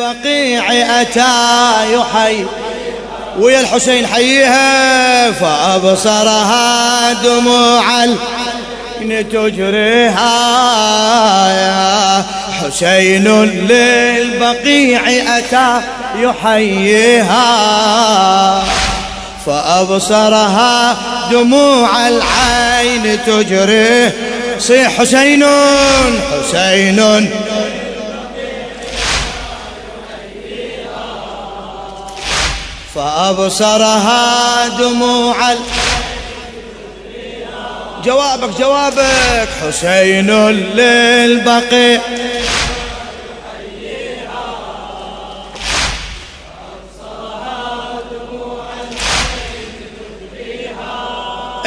للبقيع أتى يحيي. ويا الحسين حييها فأبصرها دموع العين تجريها. يا حسين للبقيع أتى يحييها. فأبصرها دموع العين تجري. صيح حسين حسين فأبصرها دموع جوابك جوابك. حسين للبقيع.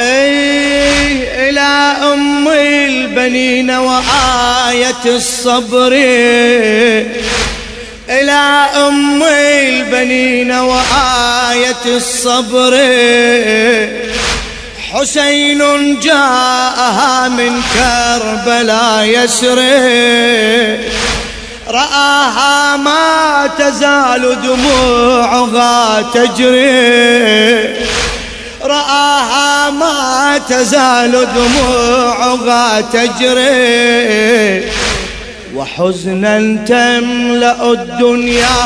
أي إلى أم البنين وآية الصبر. إلى أم البنين وآية الصبر. حسين جاءها من كربلاء يسري رآها ما تزال دموعها تجري. رآها ما تزال دموعها تجري. وحزنا تملأ الدنيا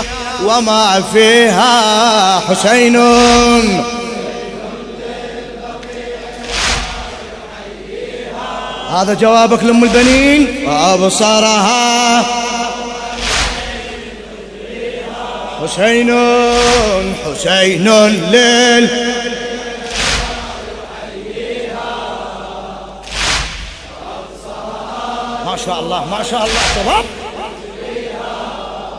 وما فيها حسين. هذا جوابك لأم البنين؟ وأبصارها حسين حسين ليل. ما شاء الله شباب.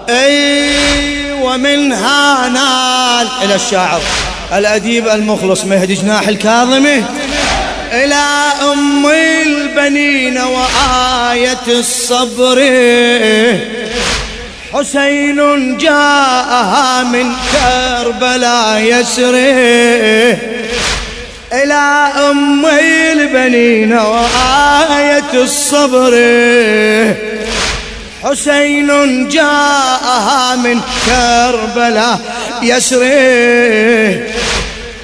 أي ومنها نال. إلى الشاعر. الأديب المخلص مهدي جناح الكاظمي. إلى أم البنين وآية الصبر. حسين جاءها من كربلاء يسري إلى أم البنين وآية الصبر. حسين جاءها من كربلاء يسري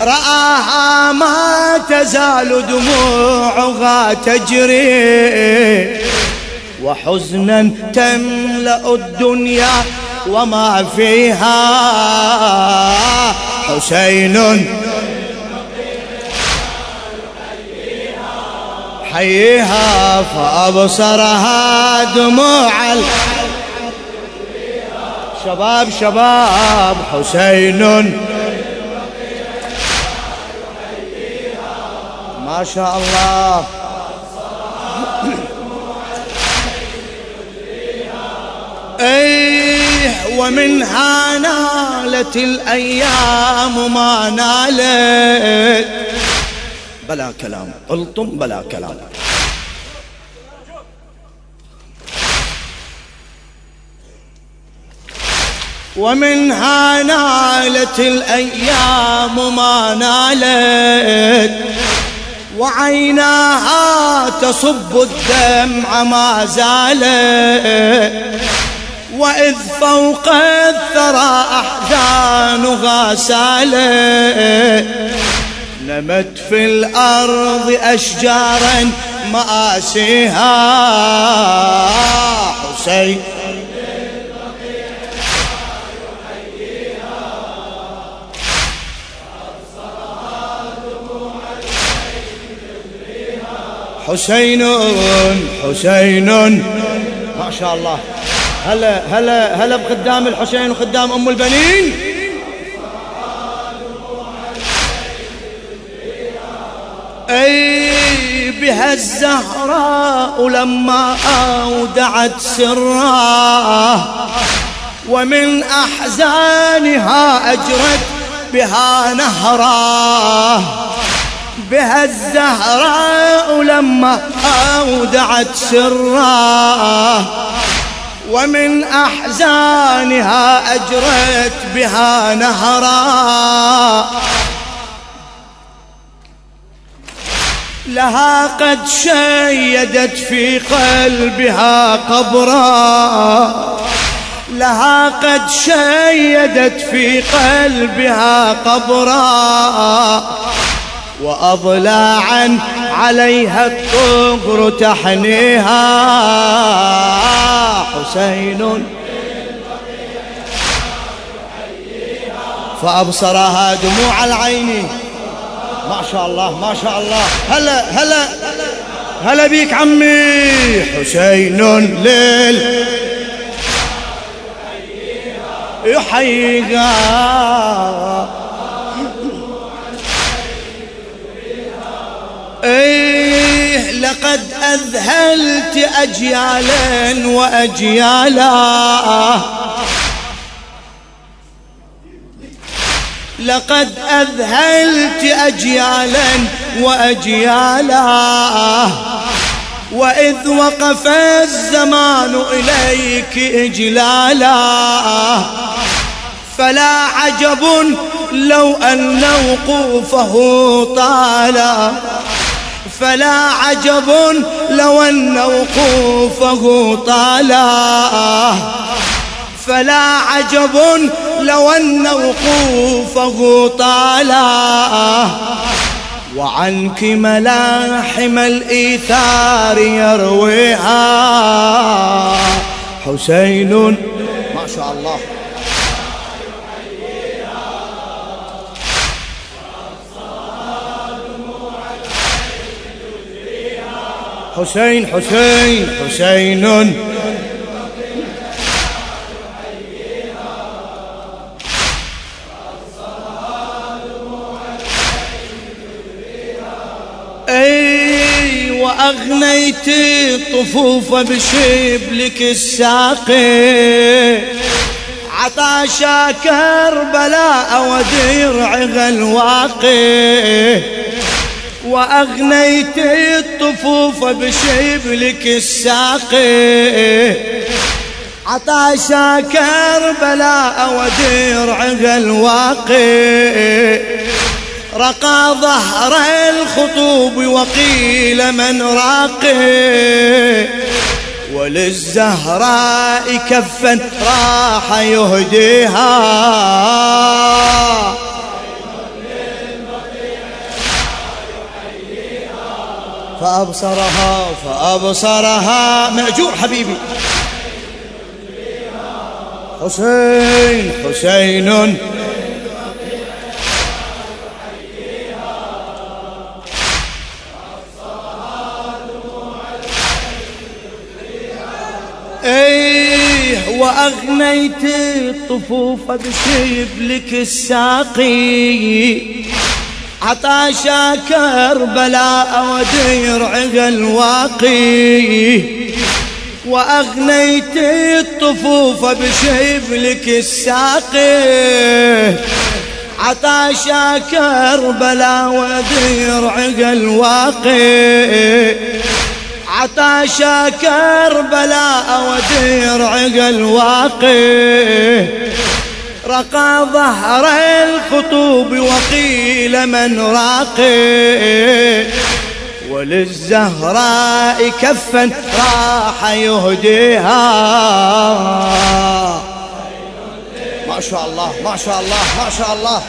رآها ما تزال دموعها تجري. وحزنا تملأ الدنيا وما فيها. حسين حيها فأبصرها دموع شباب شباب حسين. ما شاء الله. إيه ومنها نالت الأيام ما نالت. بلا كلام قلتم بلا كلام. ومنها نالت الأيام ما نالت وعيناها تصب الدمع ما زالت. وإذ فوق الثرى أحزانها سالت. نمت في الأرض أشجارا مآسيها. حسين. حسين حسين. ما شاء الله. هلا هلا هلا بخدام الحسين وخدام أم البنين. بها الزهراء لما أودعت سراه ومن أحزانها أجرت بها نهراه بها الزهراء لما أودعت سراه ومن أحزانها أجرت بها نهرا. لها قد شيدت في قلبها قبرا. لها قد شيدت في قلبها قبرا. وأضلاعا عليها الطغر تحنيها. حسين فأبصرها دموع العين. ما شاء الله ما شاء الله. هلا هلا. هلا بيك عمي. حسين ليل يحييها إيه لقد أذهلت اجيالا واجيالا. لقد أذهلت اجيالا واجيالا. وإذ وقف الزمان إليك إجلالا. فلا عجب لو أن وقوفه طالا فلا عجب لو أن وقوفه طالا فلا عجب لو أن وقوفه طالا وعنك ملاحم الإيثار يرويها. حسين. ما شاء الله. حسين حسين حسين. اي واغنيت الطفوف بشبلك الساقي. عطاشا كربلاء ودرعها الواقي. وأغنيت الطفوف بشبلك الساقي. عطاشا كربلاء ودرعها الواقي. رقى ظهر الخطوب وقيل من راقي وللزهراء كفا راح يهديها. فأبصرها فأبصرها. مأجور حبيبي. حسين حسين. واغنيت الطفوف بشبلك الساقي. عطاشا كربلاء ودرعها الواقي. وأغنيت الطفوف بشبلك الساقي. عطاشا كربلاء ودرعها الواقي. عطاشا كربلاء ودرعها الواقي رقى ظهر الخطوب وقيل من راقي. وللزهراء كفا راح يهديها. ما شاء الله ما شاء الله ما شاء الله.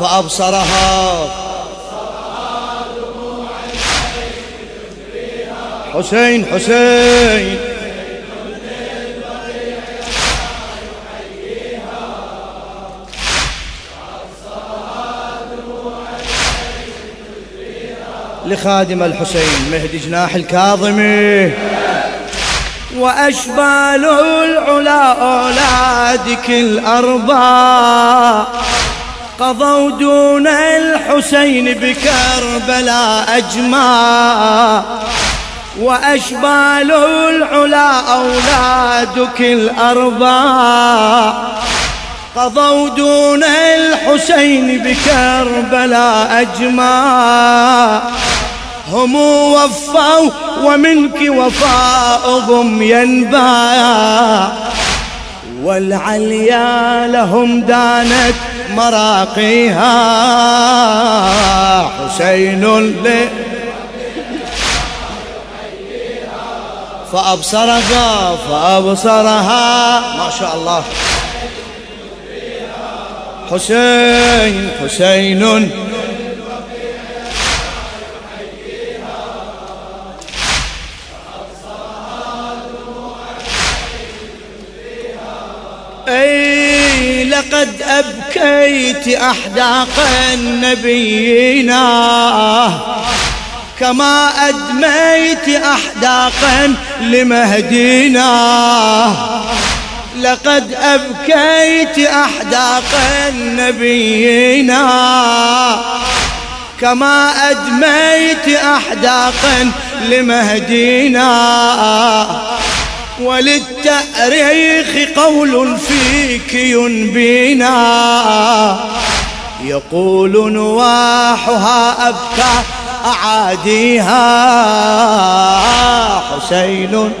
فأبصرها. حسين حسين. لخادم الحسين مهدي جناح الكاظمي. وأشبال العلا أولادك الأربع قضوا دون الحسين بكربلاء أجمع وأشبال العلا أولادك الأربع. قضوا دون الحسين بكربلاء أجمع. هم وفوا ومنك وفاؤهم ينبع. والعليا لهم دانت مراقيها. حسين فأبصرها فأبصرها. ما شاء الله. حسين حسين. أي لقد أبكيت أحداق نبينا كما أدميت أحداقا لمهدينا. لقد أبكيت أحداقا نبينا. كما أدميت أحداقا لمهدينا. وللتأريخ قول فيك ينبينا. يقول نواحها أبكى أعاديها. حسين.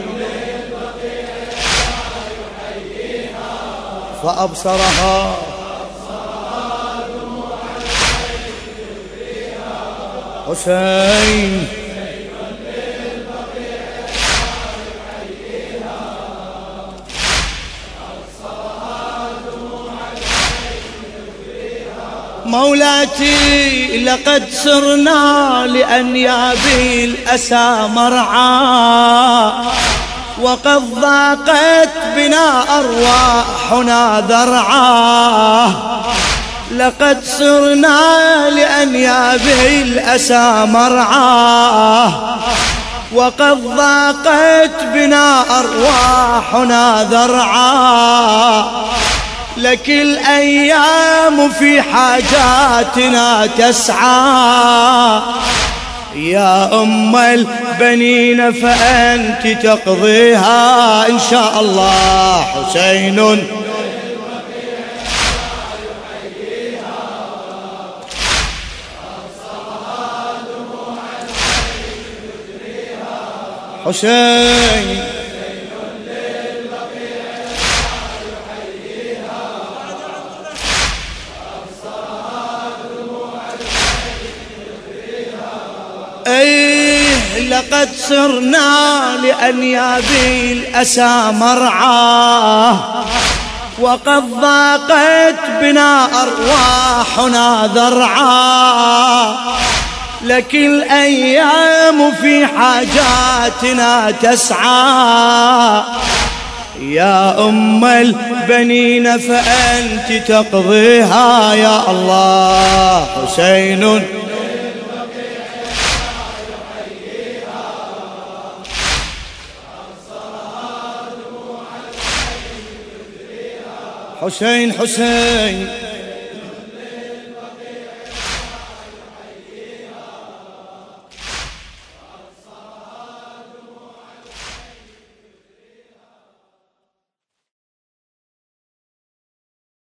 فأبصرها. حسين. مولاتي لقد سرنا لأنياب الأسى مرعى وقد ضاقت بنا أرواحنا ذرعا لقد سرنا لأنياب الأسى مرعى وقد ضاقت بنا أرواحنا ذرعا لك الأيام في حاجاتنا تسعى. يا أم البنين فأنت تقضيها إن شاء الله. حسين. حسين. سرنا لأنياب الأسى مرعاه وقد ضاقت بنا أرواحنا ذرعا لك الأيام في حاجاتنا تسعى. يا أم البنين فأنت تقضيها يا الله حسين. حسين حسين.